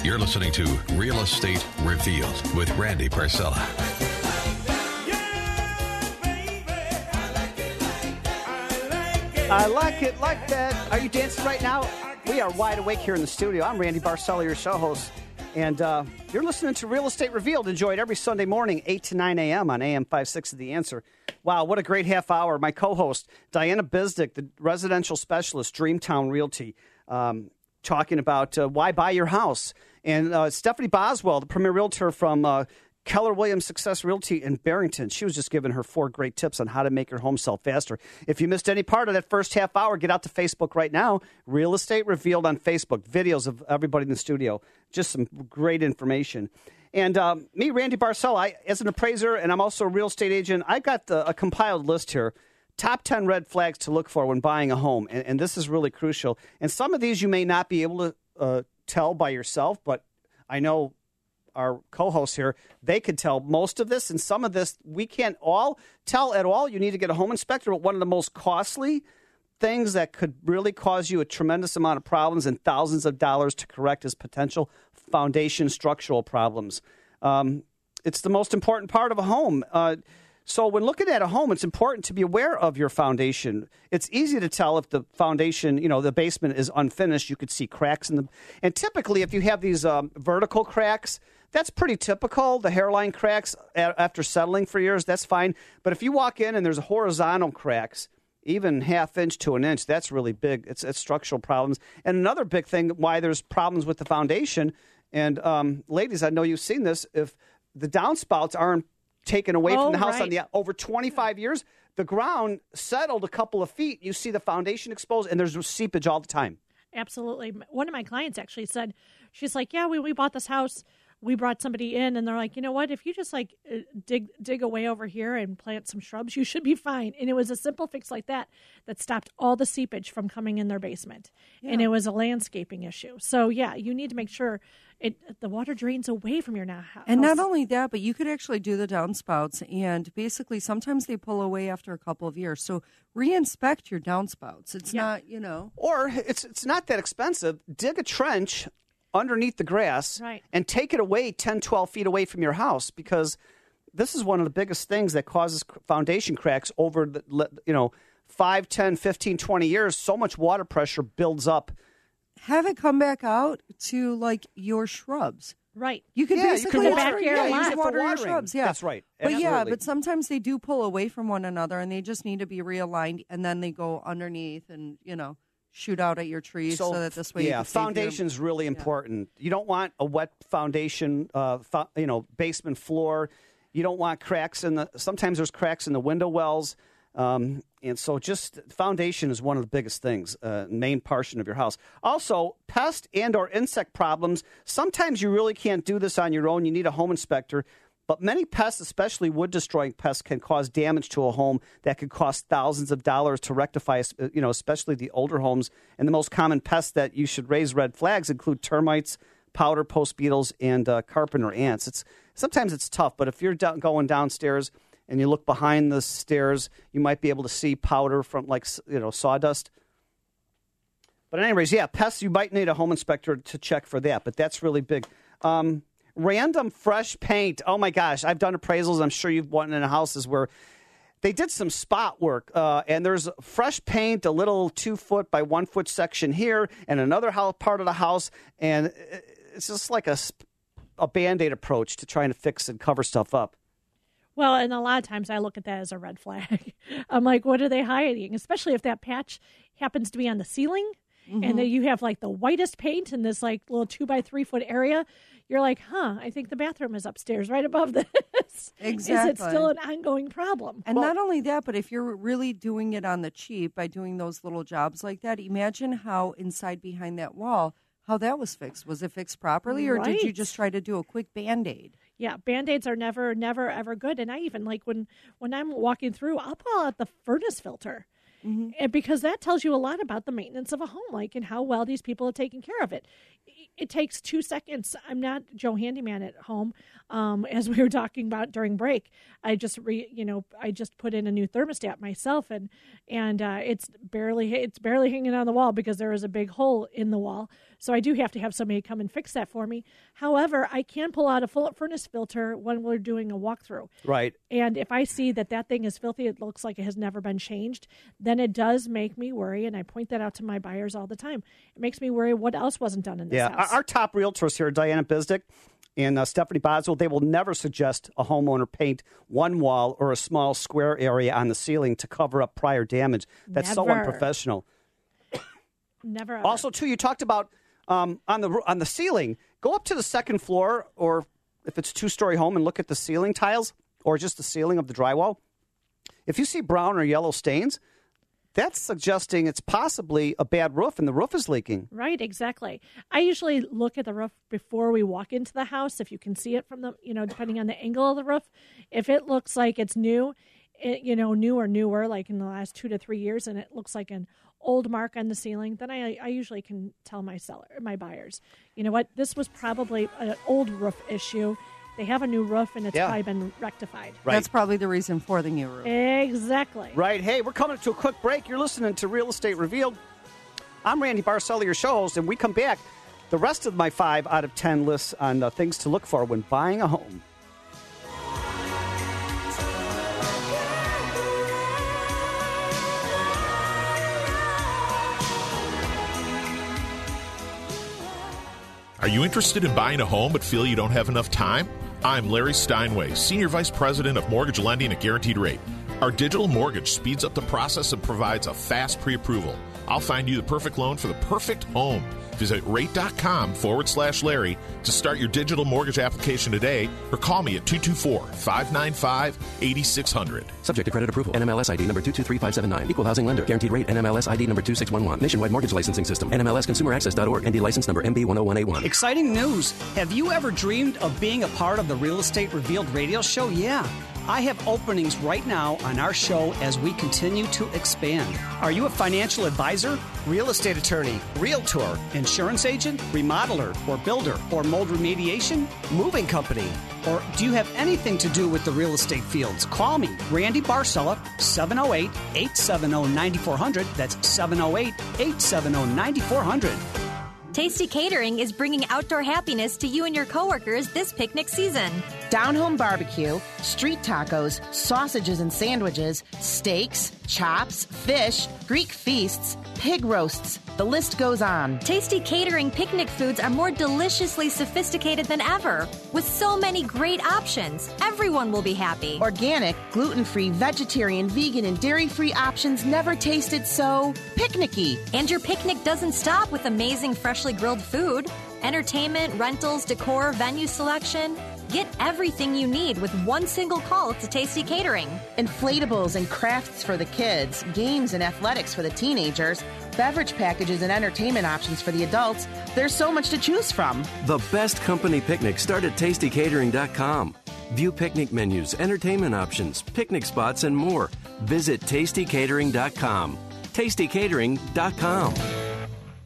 You're listening to Real Estate Revealed with Randy Barcella. I like it like that. Are you dancing right now? We are wide awake here in the studio. I'm Randy Barcella, your show host. And uh, you're listening to Real Estate Revealed. Enjoy it every Sunday morning, 8 to 9 a.m. on AM 56 of The Answer. Wow, what a great half hour. My co host, Diana Bizdick, the residential specialist, Dreamtown Realty, um, talking about uh, why buy your house. And uh, Stephanie Boswell, the premier realtor from uh, Keller Williams Success Realty in Barrington. She was just giving her four great tips on how to make your home sell faster. If you missed any part of that first half hour, get out to Facebook right now. Real Estate Revealed on Facebook. Videos of everybody in the studio. Just some great information. And um, me, Randy Barcella, I, as an appraiser and I'm also a real estate agent, I've got the, a compiled list here. Top 10 red flags to look for when buying a home. And, and this is really crucial. And some of these you may not be able to uh, tell by yourself, but I know our co-hosts here, they could tell most of this, and some of this we can't all tell at all. You need to get a home inspector. But one of the most costly things that could really cause you a tremendous amount of problems and thousands of dollars to correct is potential foundation structural problems. Um, it's the most important part of a home. Uh, so when looking at a home, it's important to be aware of your foundation. It's easy to tell if the foundation, you know, the basement is unfinished. You could see cracks in the, and typically if you have these um, vertical cracks, that's pretty typical. The hairline cracks after settling for years, that's fine. But if you walk in and there's horizontal cracks, even half inch to an inch, that's really big. It's, it's structural problems. And another big thing why there's problems with the foundation, and um, ladies, I know you've seen this, if the downspouts aren't taken away Oh, from the house on the over 25 years, the ground settled a couple of feet. You see the foundation exposed, and there's seepage all the time. Absolutely. One of my clients actually said, she's like, yeah, we, we bought this house. We brought somebody in, and they're like, you know what? If you just like uh, dig dig away over here and plant some shrubs, you should be fine. And it was a simple fix like that that stopped all the seepage from coming in their basement, and it was a landscaping issue. So yeah, you need to make sure it the water drains away from your now house. And not only that, but you could actually do the downspouts, and basically sometimes they pull away after a couple of years. So re-inspect your downspouts. It's not, you know. Or it's it's not that expensive. Dig a trench underneath the grass Right. and take it away 10, 12 feet away from your house because this is one of the biggest things that causes foundation cracks over the you know 5, 10, 15, 20 years. So much water pressure builds up. Have it come back out to like your shrubs. Right. You can Yeah, you basically could water, water- yeah, yeah, you use could it for water your shrubs. Yeah, That's right. But yeah, but sometimes they do pull away from one another, and they just need to be realigned, and then they go underneath, and you know, shoot out at your trees so, that this way, you yeah, save your- really important. You don't want a wet foundation, uh, fo- you know, basement floor. You don't want cracks in the. Sometimes there's cracks in the window wells, um, and so just foundation is one of the biggest things, uh, main portion of your house. Also, pest and or insect problems. Sometimes you really can't do this on your own. You need a home inspector. But many pests, especially wood destroying pests, can cause damage to a home that could cost thousands of dollars to rectify, uh, you know, especially the older homes. And the most common pests that you should raise red flags include termites, powder post beetles, and uh, carpenter ants. It's Sometimes it's tough, but if you're going downstairs and you look behind the stairs, you might be able to see powder from like, you know, sawdust. But anyways, yeah, pests, you might need a home inspector to check for that, but that's really big. Um, random fresh paint. Oh my gosh, I've done appraisals. I'm sure you've went in houses where they did some spot work, uh, and there's fresh paint, a little two foot by one foot section here, and another house, part of the house, and it's just like a, a band aid approach to trying to fix and cover stuff up. Well, and a lot of times I look at that as a red flag. I'm like, what are they hiding? Especially if that patch happens to be on the ceiling Mhm. and then you have like the whitest paint in this like little two by three foot area. You're like, huh, I think the bathroom is upstairs right above this. Exactly. is it still an ongoing problem? And not only that, but if you're really doing it on the cheap by doing those little jobs like that, imagine how inside behind that wall, how that was fixed. Was it fixed properly, or did you just try to do a quick band aid? Yeah, band-aids are never, never, ever good. And I even like when when I'm walking through, I'll pull out the furnace filter. Mm-hmm. And because that tells you a lot about the maintenance of a home, like and how well these people are taking care of it. It- takes two seconds. I'm not Joe Handyman at home, um, as we were talking about during break. I just re, you know, I just put in a new thermostat myself, and and uh, it's barely it's barely hanging on the wall because there is a big hole in the wall. So I do have to have somebody come and fix that for me. However, I can pull out a full furnace filter when we're doing a walkthrough. Right. And if I see that that thing is filthy, it looks like it has never been changed, then it does make me worry. And I point that out to my buyers all the time. It makes me worry what else wasn't done in this Yeah, our, house. our top realtors here, Diana Bizdick and uh, Stephanie Boswell, they will never suggest a homeowner paint one wall or a small square area on the ceiling to cover up prior damage. That's so unprofessional. Never. ever. Also, too, you talked about um, on the on the ceiling. Go up to the second floor, or if it's a two story home, and look at the ceiling tiles, or just the ceiling of the drywall. If you see brown or yellow stains, that's suggesting it's possibly a bad roof, and the roof is leaking. Right, exactly. I usually look at the roof before we walk into the house. If you can see it from the, you know, depending on the angle of the roof, if it looks like it's new, it, you know, new or newer, like in the last two to three years, and it looks like an old mark on the ceiling, then I, I usually can tell my seller, my buyers, you know what, this was probably an old roof issue. They have a new roof, and it's Yeah. probably been rectified. Right. That's probably the reason for the new roof. Exactly. Right. Hey, we're coming to a quick break. You're listening to Real Estate Revealed. I'm Randy Barcella, your show host, and we come back. The rest of my five out of ten lists on uh, things to look for when buying a home. Are you interested in buying a home but feel you don't have enough time? I'm Larry Steinway, Senior Vice President of Mortgage Lending at Guaranteed Rate. Our digital mortgage speeds up the process and provides a fast pre approval. I'll find you the perfect loan for the perfect home. Visit rate.com forward slash Larry to start your digital mortgage application today or call me at 224 595 8600. Subject to credit approval. NMLS ID number 223579. Equal housing lender. Guaranteed rate. NMLS ID number 2611. Nationwide mortgage licensing system. NMLS NMLSconsumeraccess.org. ND license number MB10181. Exciting news! Have you ever dreamed of being a part of the Real Estate Revealed radio show? Yeah. I have openings right now on our show as we continue to expand. Are you a financial advisor, real estate attorney, realtor, insurance agent, remodeler, or builder, or mold remediation, moving company? Or do you have anything to do with the real estate fields? Call me, Randy Barcella, 708 870 9400. That's 708 870 9400. Tasty Catering is bringing outdoor happiness to you and your coworkers this picnic season. Down home barbecue, street tacos, sausages and sandwiches, steaks, chops, fish, Greek feasts, pig roasts. The list goes on. Tasty Catering picnic foods are more deliciously sophisticated than ever. With so many great options, everyone will be happy. Organic, gluten free, vegetarian, vegan, and dairy free options never tasted so picnicky. And your picnic doesn't stop with amazing freshly grilled food. Entertainment, rentals, decor, venue selection. Get everything you need with one single call to Tasty Catering. Inflatables and crafts for the kids, games and athletics for the teenagers, beverage packages and entertainment options for the adults. There's so much to choose from. The best company picnics start at tastycatering.com. View picnic menus, entertainment options, picnic spots, and more. Visit tastycatering.com. Tastycatering.com.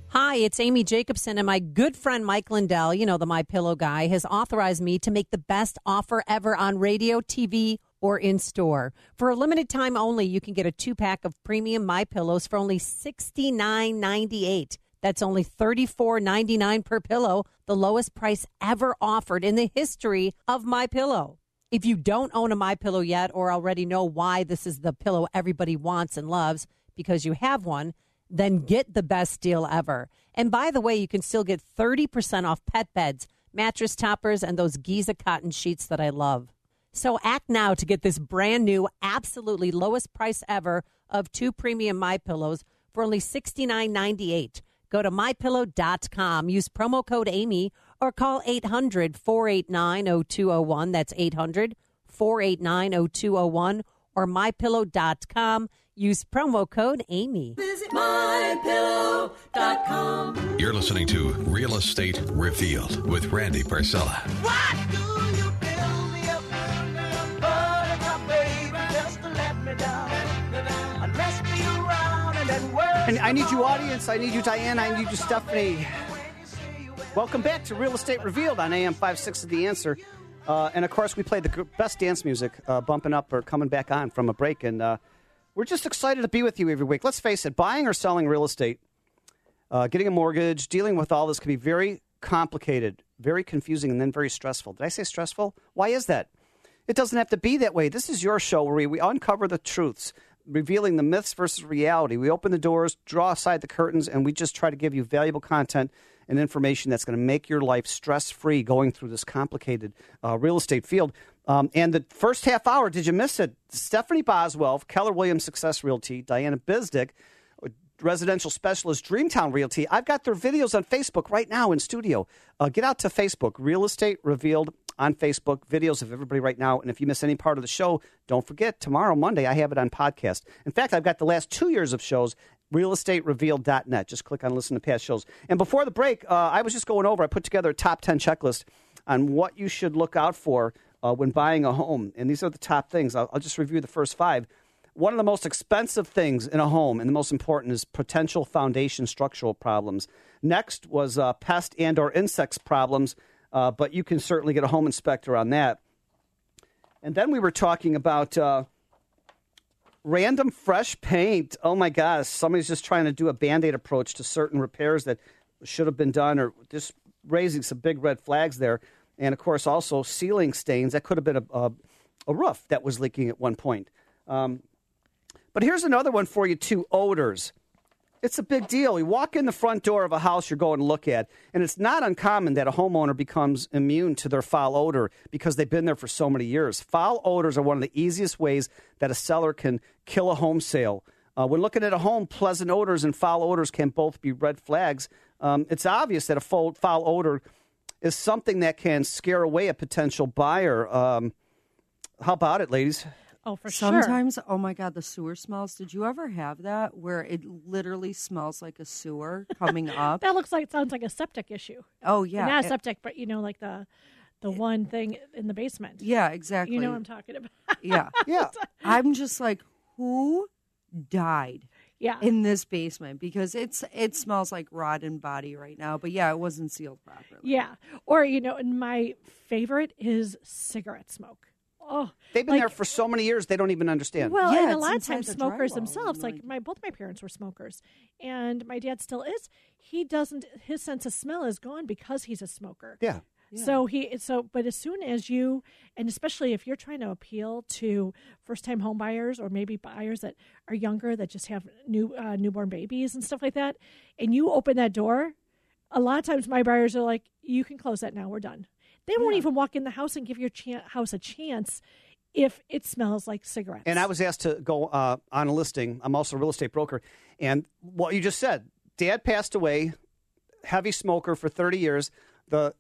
Hi, it's Amy Jacobson, and my good friend Mike Lindell, you know, the My Pillow guy, has authorized me to make the best offer ever on radio, TV, or in store. For a limited time only, you can get a two pack of premium My Pillows for only $69.98. That's only $34.99 per pillow, the lowest price ever offered in the history of My Pillow. If you don't own a My Pillow yet or already know why this is the pillow everybody wants and loves because you have one, then get the best deal ever. And by the way, you can still get 30% off pet beds, mattress toppers, and those Giza cotton sheets that I love. So act now to get this brand new, absolutely lowest price ever of two premium My Pillows for only $69.98. Go to mypillow.com, use promo code Amy, or call 800 489 0201. That's 800 489 0201 or mypillow.com. Use promo code Amy. Visit mypillow.com. You're listening to Real Estate Revealed with Randy Barcella. What And I need you, audience. I need you, Diane. I need you, Stephanie. Welcome back to Real Estate Revealed on AM 56 of The Answer. Uh, and of course, we play the best dance music, uh, bumping up or coming back on from a break. And uh, we're just excited to be with you every week. Let's face it, buying or selling real estate, uh, getting a mortgage, dealing with all this can be very complicated, very confusing, and then very stressful. Did I say stressful? Why is that? It doesn't have to be that way. This is your show where we, we uncover the truths, revealing the myths versus reality. We open the doors, draw aside the curtains, and we just try to give you valuable content and information that's going to make your life stress free going through this complicated uh, real estate field. Um, and the first half hour, did you miss it? Stephanie Boswell, Keller Williams Success Realty, Diana Bizdick, residential specialist Dreamtown Realty. I've got their videos on Facebook right now in studio. Uh, get out to Facebook, Real Estate Revealed on Facebook, videos of everybody right now. And if you miss any part of the show, don't forget, tomorrow, Monday, I have it on podcast. In fact, I've got the last two years of shows, realestaterevealed.net. Just click on listen to past shows. And before the break, uh, I was just going over, I put together a top 10 checklist on what you should look out for uh, when buying a home. And these are the top things. I'll, I'll just review the first five. One of the most expensive things in a home, and the most important, is potential foundation structural problems. Next was uh, pest and or insects problems, uh, but you can certainly get a home inspector on that. And then we were talking about uh, random fresh paint. Oh my gosh, somebody's just trying to do a band aid approach to certain repairs that should have been done, or just raising some big red flags there. And of course, also ceiling stains. That could have been a, a, a roof that was leaking at one point. Um, but here's another one for you too odors. It's a big deal. You walk in the front door of a house you're going to look at, and it's not uncommon that a homeowner becomes immune to their foul odor because they've been there for so many years. Foul odors are one of the easiest ways that a seller can kill a home sale. Uh, when looking at a home, pleasant odors and foul odors can both be red flags. Um, it's obvious that a foul, foul odor is something that can scare away a potential buyer. Um, how about it, ladies? Oh, for sure. Sometimes, oh my God, the sewer smells. Did you ever have that where it literally smells like a sewer coming up? That looks like it sounds like a septic issue. Oh yeah, not a It- septic, but you know, like the the one thing in the basement. Yeah, exactly. You know what I'm talking about. yeah, yeah. I'm just like, who died? Yeah. in this basement because it's it smells like rotten body right now. But yeah, it wasn't sealed properly. Yeah. Or, you know, and my favorite is cigarette smoke. Oh, They've been like- there for so many years, they don't even understand. Well, Yeah, and a lot of times smokers themselves, like my both my parents were smokers, and my dad still is. He doesn't. His sense of smell is gone because he's a smoker. Yeah. So he so, but as soon as you, and especially if you're trying to appeal to first time home buyers or maybe buyers that are younger that just have new uh, newborn babies and stuff like that, and you open that door, a lot of times my buyers are like, "You can close that now. We're done." They won't even walk in the house and give your chan- house a chance if it smells like cigarettes. And I was asked to go uh, on a listing. I'm also a real estate broker. And what you just said, dad passed away, heavy smoker for 30 years. The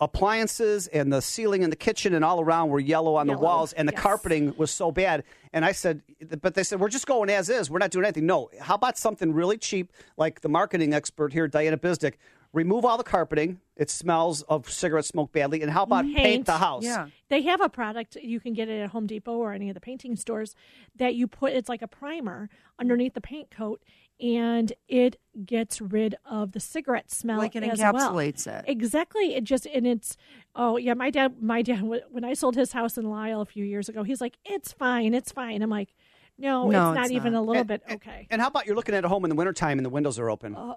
appliances and the ceiling in the kitchen and all around were yellow on the walls, and the yes. carpeting was so bad. And I said, but they said, we're just going as is. We're not doing anything. No. How about something really cheap, like the marketing expert here, Diana Bizdick? Remove all the carpeting. It smells of cigarette smoke badly. And how about paint, the house? Yeah. They have a product you can get it at Home Depot or any of the painting stores that you put it's like a primer underneath the paint coat and it gets rid of the cigarette smell Like it as well. encapsulates it. Exactly. It just and it's oh yeah, my dad my dad when I sold his house in Lisle a few years ago, he's like, "It's fine. It's fine." I'm like, "No, No, it's not it's even not. a little And- bit okay." And how about you're looking at a home in the wintertime and the windows are open? Uh,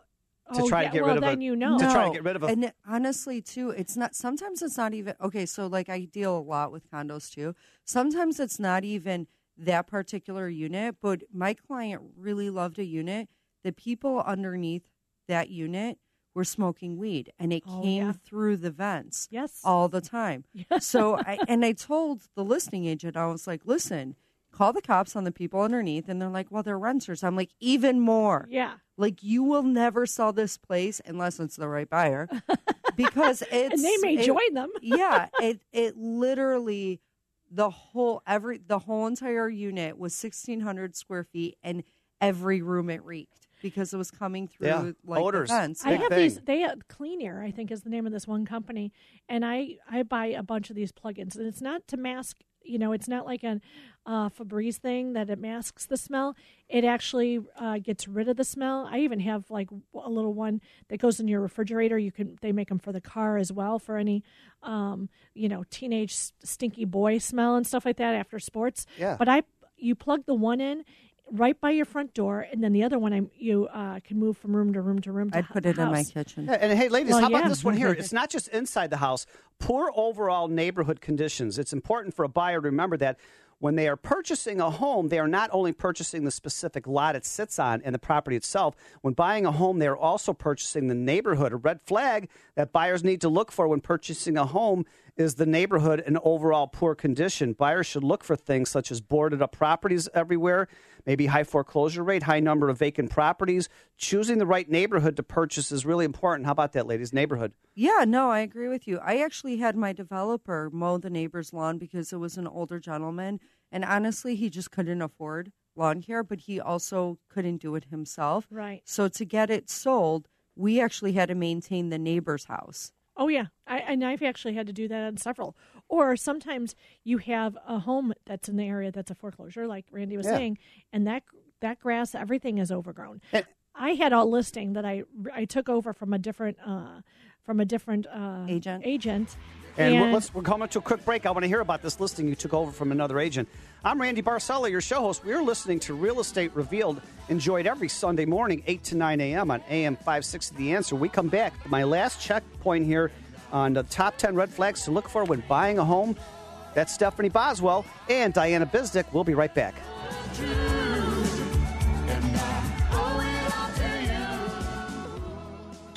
to oh, try yeah, to get well, rid of then a, you know. to try to get rid of a And honestly, too, it's not. Sometimes it's not even okay. So, like, I deal a lot with condos too. Sometimes it's not even that particular unit, but my client really loved a unit. The people underneath that unit were smoking weed and it Oh, came yeah. through the vents Yes. all the time. So I and I told the listing agent, I was like, listen, call the cops on the people underneath and they're like, Well, they're renters. I'm like, even more. Yeah. Like you will never sell this place unless it's the right buyer. Because it's And they may it- join them. yeah. It it literally the whole every the whole entire unit was sixteen hundred square feet and every room it reeked because it was coming through Yeah. like Odors. the vents. I have these. They have Clean Air, I think, is the name of this one company, and I I buy a bunch of these plugins, and it's not to mask. You know, it's not like a uh, Febreze thing that it masks the smell. It actually uh, gets rid of the smell. I even have like a little one that goes in your refrigerator. You can they make them for the car as well for any, um, you know, teenage stinky boy smell and stuff like that after sports. Yeah. But I you plug the one in right by your front door, and then the other one I, you uh, can move from room to room to room. To I'd hu- put it in my kitchen. Yeah, and hey, ladies, Well, how about this one here? It's not just inside the house. Poor overall neighborhood conditions. It's important for a buyer to remember that when they are purchasing a home, they are not only purchasing the specific lot it sits on and the property itself. When buying a home, they are also purchasing the neighborhood. A red flag that buyers need to look for when purchasing a home is the neighborhood in overall poor condition. Buyers should look for things such as boarded up properties everywhere, maybe high foreclosure rate, high number of vacant properties. Choosing the right neighborhood to purchase is really important. How about that, ladies? Neighborhood. Yeah, no, I agree with you. I actually had my developer mow the neighbor's lawn because it was an older gentleman. And honestly, he just couldn't afford lawn care, but he also couldn't do it himself. Right. So to get it sold, we actually had to maintain the neighbor's house. Oh yeah, I, and I've actually had to do that on several. Or sometimes you have a home that's in the area that's a foreclosure, like Randy was Yeah. saying, and that that grass, everything is overgrown. I had a listing that I I took over from a different uh, from a different uh, agent agent. And, we're, let's, we're coming to a quick break. I want to hear about this listing you took over from another agent. I'm Randy Barcella, your show host. We're listening to Real Estate Revealed, enjoyed every Sunday morning, 8 to 9 a.m. on AM 560 The Answer. We come back. My last checkpoint here on the top 10 red flags to look for when buying a home. That's Stephanie Boswell and Diana Bizdick. We'll be right back.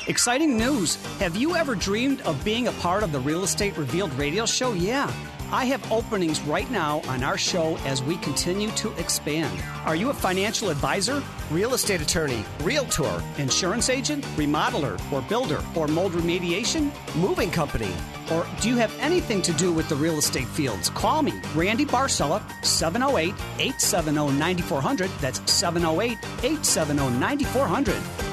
Exciting news! Have you ever dreamed of being a part of the Real Estate Revealed radio show? Yeah. I have openings right now on our show as we continue to expand. Are you a financial advisor, real estate attorney, realtor, insurance agent, remodeler, or builder, or mold remediation, moving company? Or do you have anything to do with the real estate fields? Call me, Randy Barcella, 708 870 9400. That's 708 870 9400.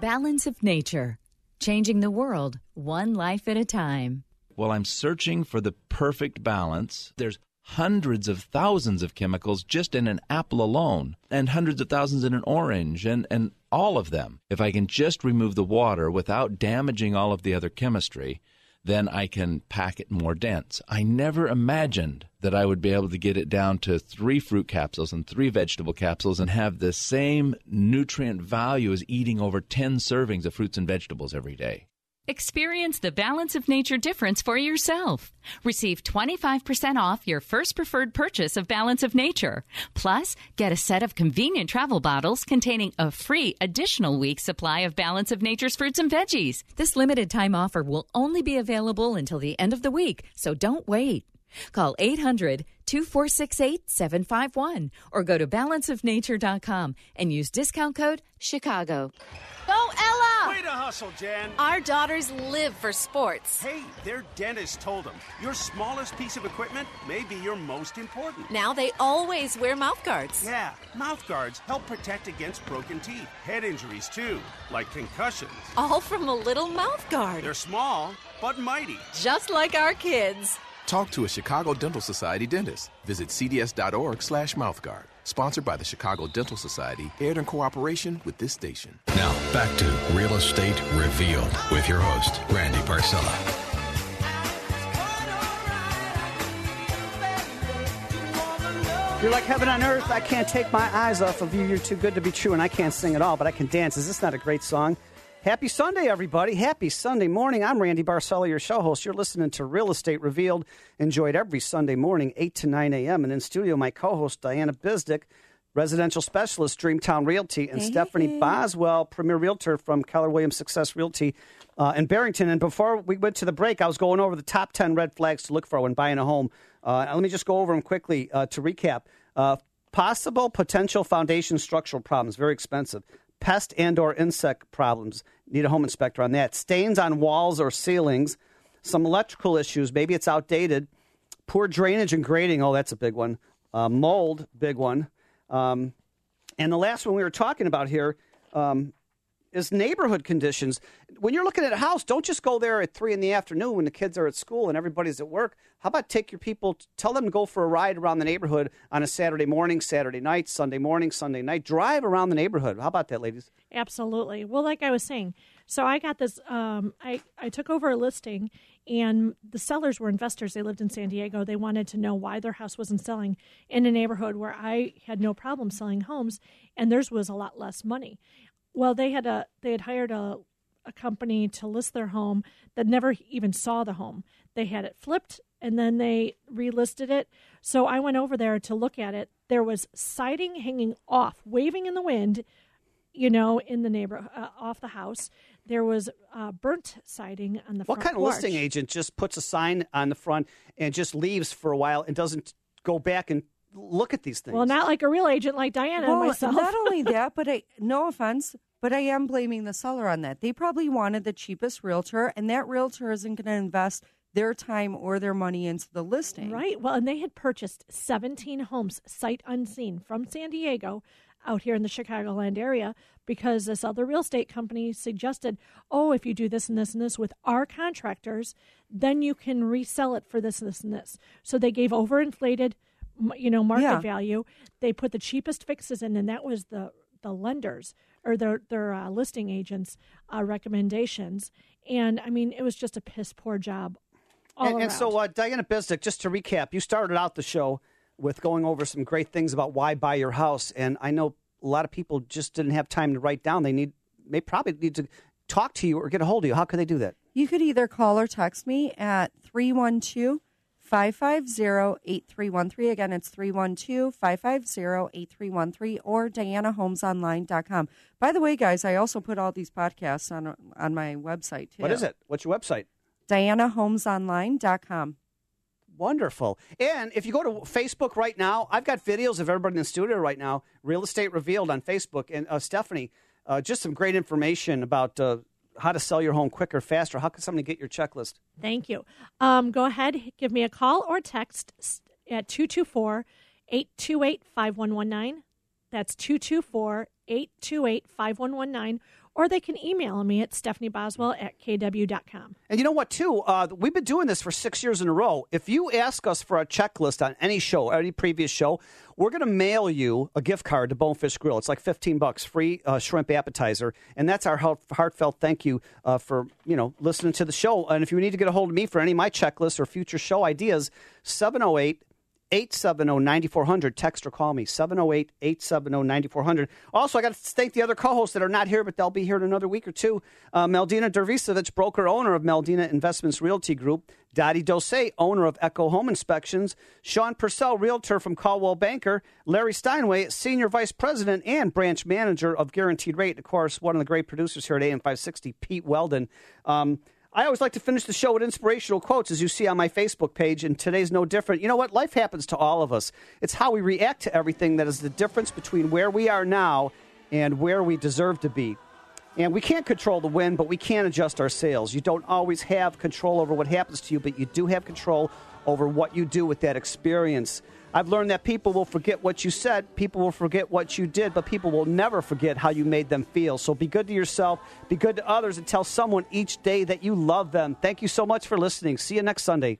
Balance of Nature, changing the world one life at a time. While I'm searching for the perfect balance, there's hundreds of thousands of chemicals just in an apple alone, and hundreds of thousands in an orange, and, and all of them. If I can just remove the water without damaging all of the other chemistry, then I can pack it more dense. I never imagined that I would be able to get it down to three fruit capsules and three vegetable capsules and have the same nutrient value as eating over 10 servings of fruits and vegetables every day. Experience the Balance of Nature difference for yourself. Receive 25% off your first preferred purchase of Balance of Nature. Plus, get a set of convenient travel bottles containing a free additional week supply of Balance of Nature's fruits and veggies. This limited time offer will only be available until the end of the week, so don't wait. Call 800 2468 751 or go to balanceofnature.com and use discount code CHICAGO. Go, Ella! Way to hustle, Jan. Our daughters live for sports. Hey, their dentist told them your smallest piece of equipment may be your most important. Now they always wear mouth guards. Yeah, mouth guards help protect against broken teeth, head injuries too, like concussions. All from a little mouth guard. They're small, but mighty. Just like our kids. Talk to a Chicago Dental Society dentist. Visit cds.org slash mouthguard. Sponsored by the Chicago Dental Society, aired in cooperation with this station. Now, back to Real Estate Revealed with your host, Randy Barcella. You're like heaven on earth. I can't take my eyes off of you. You're too good to be true, and I can't sing at all, but I can dance. Is this not a great song? Happy Sunday, everybody. Happy Sunday morning. I'm Randy Barcella, your show host. You're listening to Real Estate Revealed, enjoyed every Sunday morning, 8 to 9 a.m. And in studio, my co host, Diana Bizdick. residential specialist, Dreamtown Realty, and Hey, Stephanie. Boswell, premier realtor from Keller Williams Success Realty uh, in Barrington. And before we went to the break, I was going over the top 10 red flags to look for when buying a home. Uh, let me just go over them quickly uh, to recap. Uh, possible potential foundation structural problems, very expensive. Pest and or insect problems, need a home inspector on that. Stains on walls or ceilings, some electrical issues, maybe it's outdated. Poor drainage and grading, oh, that's a big one. Uh, mold, big one. Um, and the last one we were talking about here um, is neighborhood conditions. When you're looking at a house, don't just go there at three in the afternoon when the kids are at school and everybody's at work. How about take your people, tell them to go for a ride around the neighborhood on a Saturday morning, Saturday night, Sunday morning, Sunday night. Drive around the neighborhood. How about that, ladies? Absolutely. Well, like I was saying, so I got this. Um, I I took over a listing, and the sellers were investors. They lived in San Diego. They wanted to know why their house wasn't selling in a neighborhood where I had no problem selling homes, and theirs was a lot less money. Well, they had a they had hired a a company to list their home that never even saw the home. They had it flipped and then they relisted it. So I went over there to look at it. There was siding hanging off, waving in the wind, you know, in the neighbor uh, off the house. There was uh, burnt siding on the front. What kind of porch. listing agent just puts a sign on the front and just leaves for a while and doesn't go back and look at these things? Well, not like a real agent like Diana and myself. not only that, but I no offense, but I am blaming the seller on that. They probably wanted the cheapest realtor, and that realtor isn't going to invest their time or their money into the listing. Right. Well, and they had purchased 17 homes sight unseen from San Diego out here in the Chicagoland area because this other real estate company suggested, oh, if you do this and this and this with our contractors, then you can resell it for this, this, and this. So they gave overinflated, m- you know, market Yeah. value. They put the cheapest fixes in, and that was the the lenders or their their uh, listing agents' uh, recommendations. And I mean, it was just a piss poor job. All and, and so, uh, Diana Bizdick, just to recap, you started out the show with going over some great things about why buy your house, and I know a lot of people just didn't have time to write down. They need, they probably need to talk to you or get a hold of you. How can they do that? You could either call or text me at 312 550 8313. Again, it's 312 550 8313 or dianahomesonline.com. By the way, guys, I also put all these podcasts on on my website, too. What is it? What's your website? dianahomesonline.com. Wonderful. And if you go to Facebook right now, I've got videos of everybody in the studio right now, Real Estate Revealed on Facebook. And uh, Stephanie, uh, just some great information about uh, how to sell your home quicker, faster. How can somebody get your checklist? Thank you. Um, go ahead, give me a call or text at 224 828 5119. That's 224 828 5119. Or they can email me at stephanieboswell at kw.com. And you know what, too? Uh, we've been doing this for six years in a row. If you ask us for a checklist on any show, any previous show, we're going to mail you a gift card to Bonefish Grill. It's like fifteen bucks, free uh, shrimp appetizer, and that's our heart- heartfelt thank you uh, for you know listening to the show. And if you need to get a hold of me for any of my checklists or future show ideas, seven zero eight. 870-9400. Text or call me, 708-870-9400. Also, I got to thank the other co-hosts that are not here, but they'll be here in another week or two. Uh, Meldina Dervisevich, broker-owner of Meldina Investments Realty Group. Dottie Dose, owner of Echo Home Inspections. Sean Purcell, realtor from Coldwell Banker. Larry Steinway, senior vice president and branch manager of Guaranteed Rate. Of course, one of the great producers here at AM 560, Pete Weldon. Um, I always like to finish the show with inspirational quotes, as you see on my Facebook page, and today's no different. You know what? Life happens to all of us. It's how we react to everything that is the difference between where we are now and where we deserve to be. And we can't control the wind, but we can adjust our sails. You don't always have control over what happens to you, but you do have control over what you do with that experience. I've learned that people will forget what you said, people will forget what you did, but people will never forget how you made them feel. So be good to yourself, be good to others, and tell someone each day that you love them. Thank you so much for listening. See you next Sunday.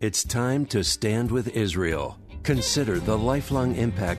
It's time to stand with Israel. Consider the lifelong impact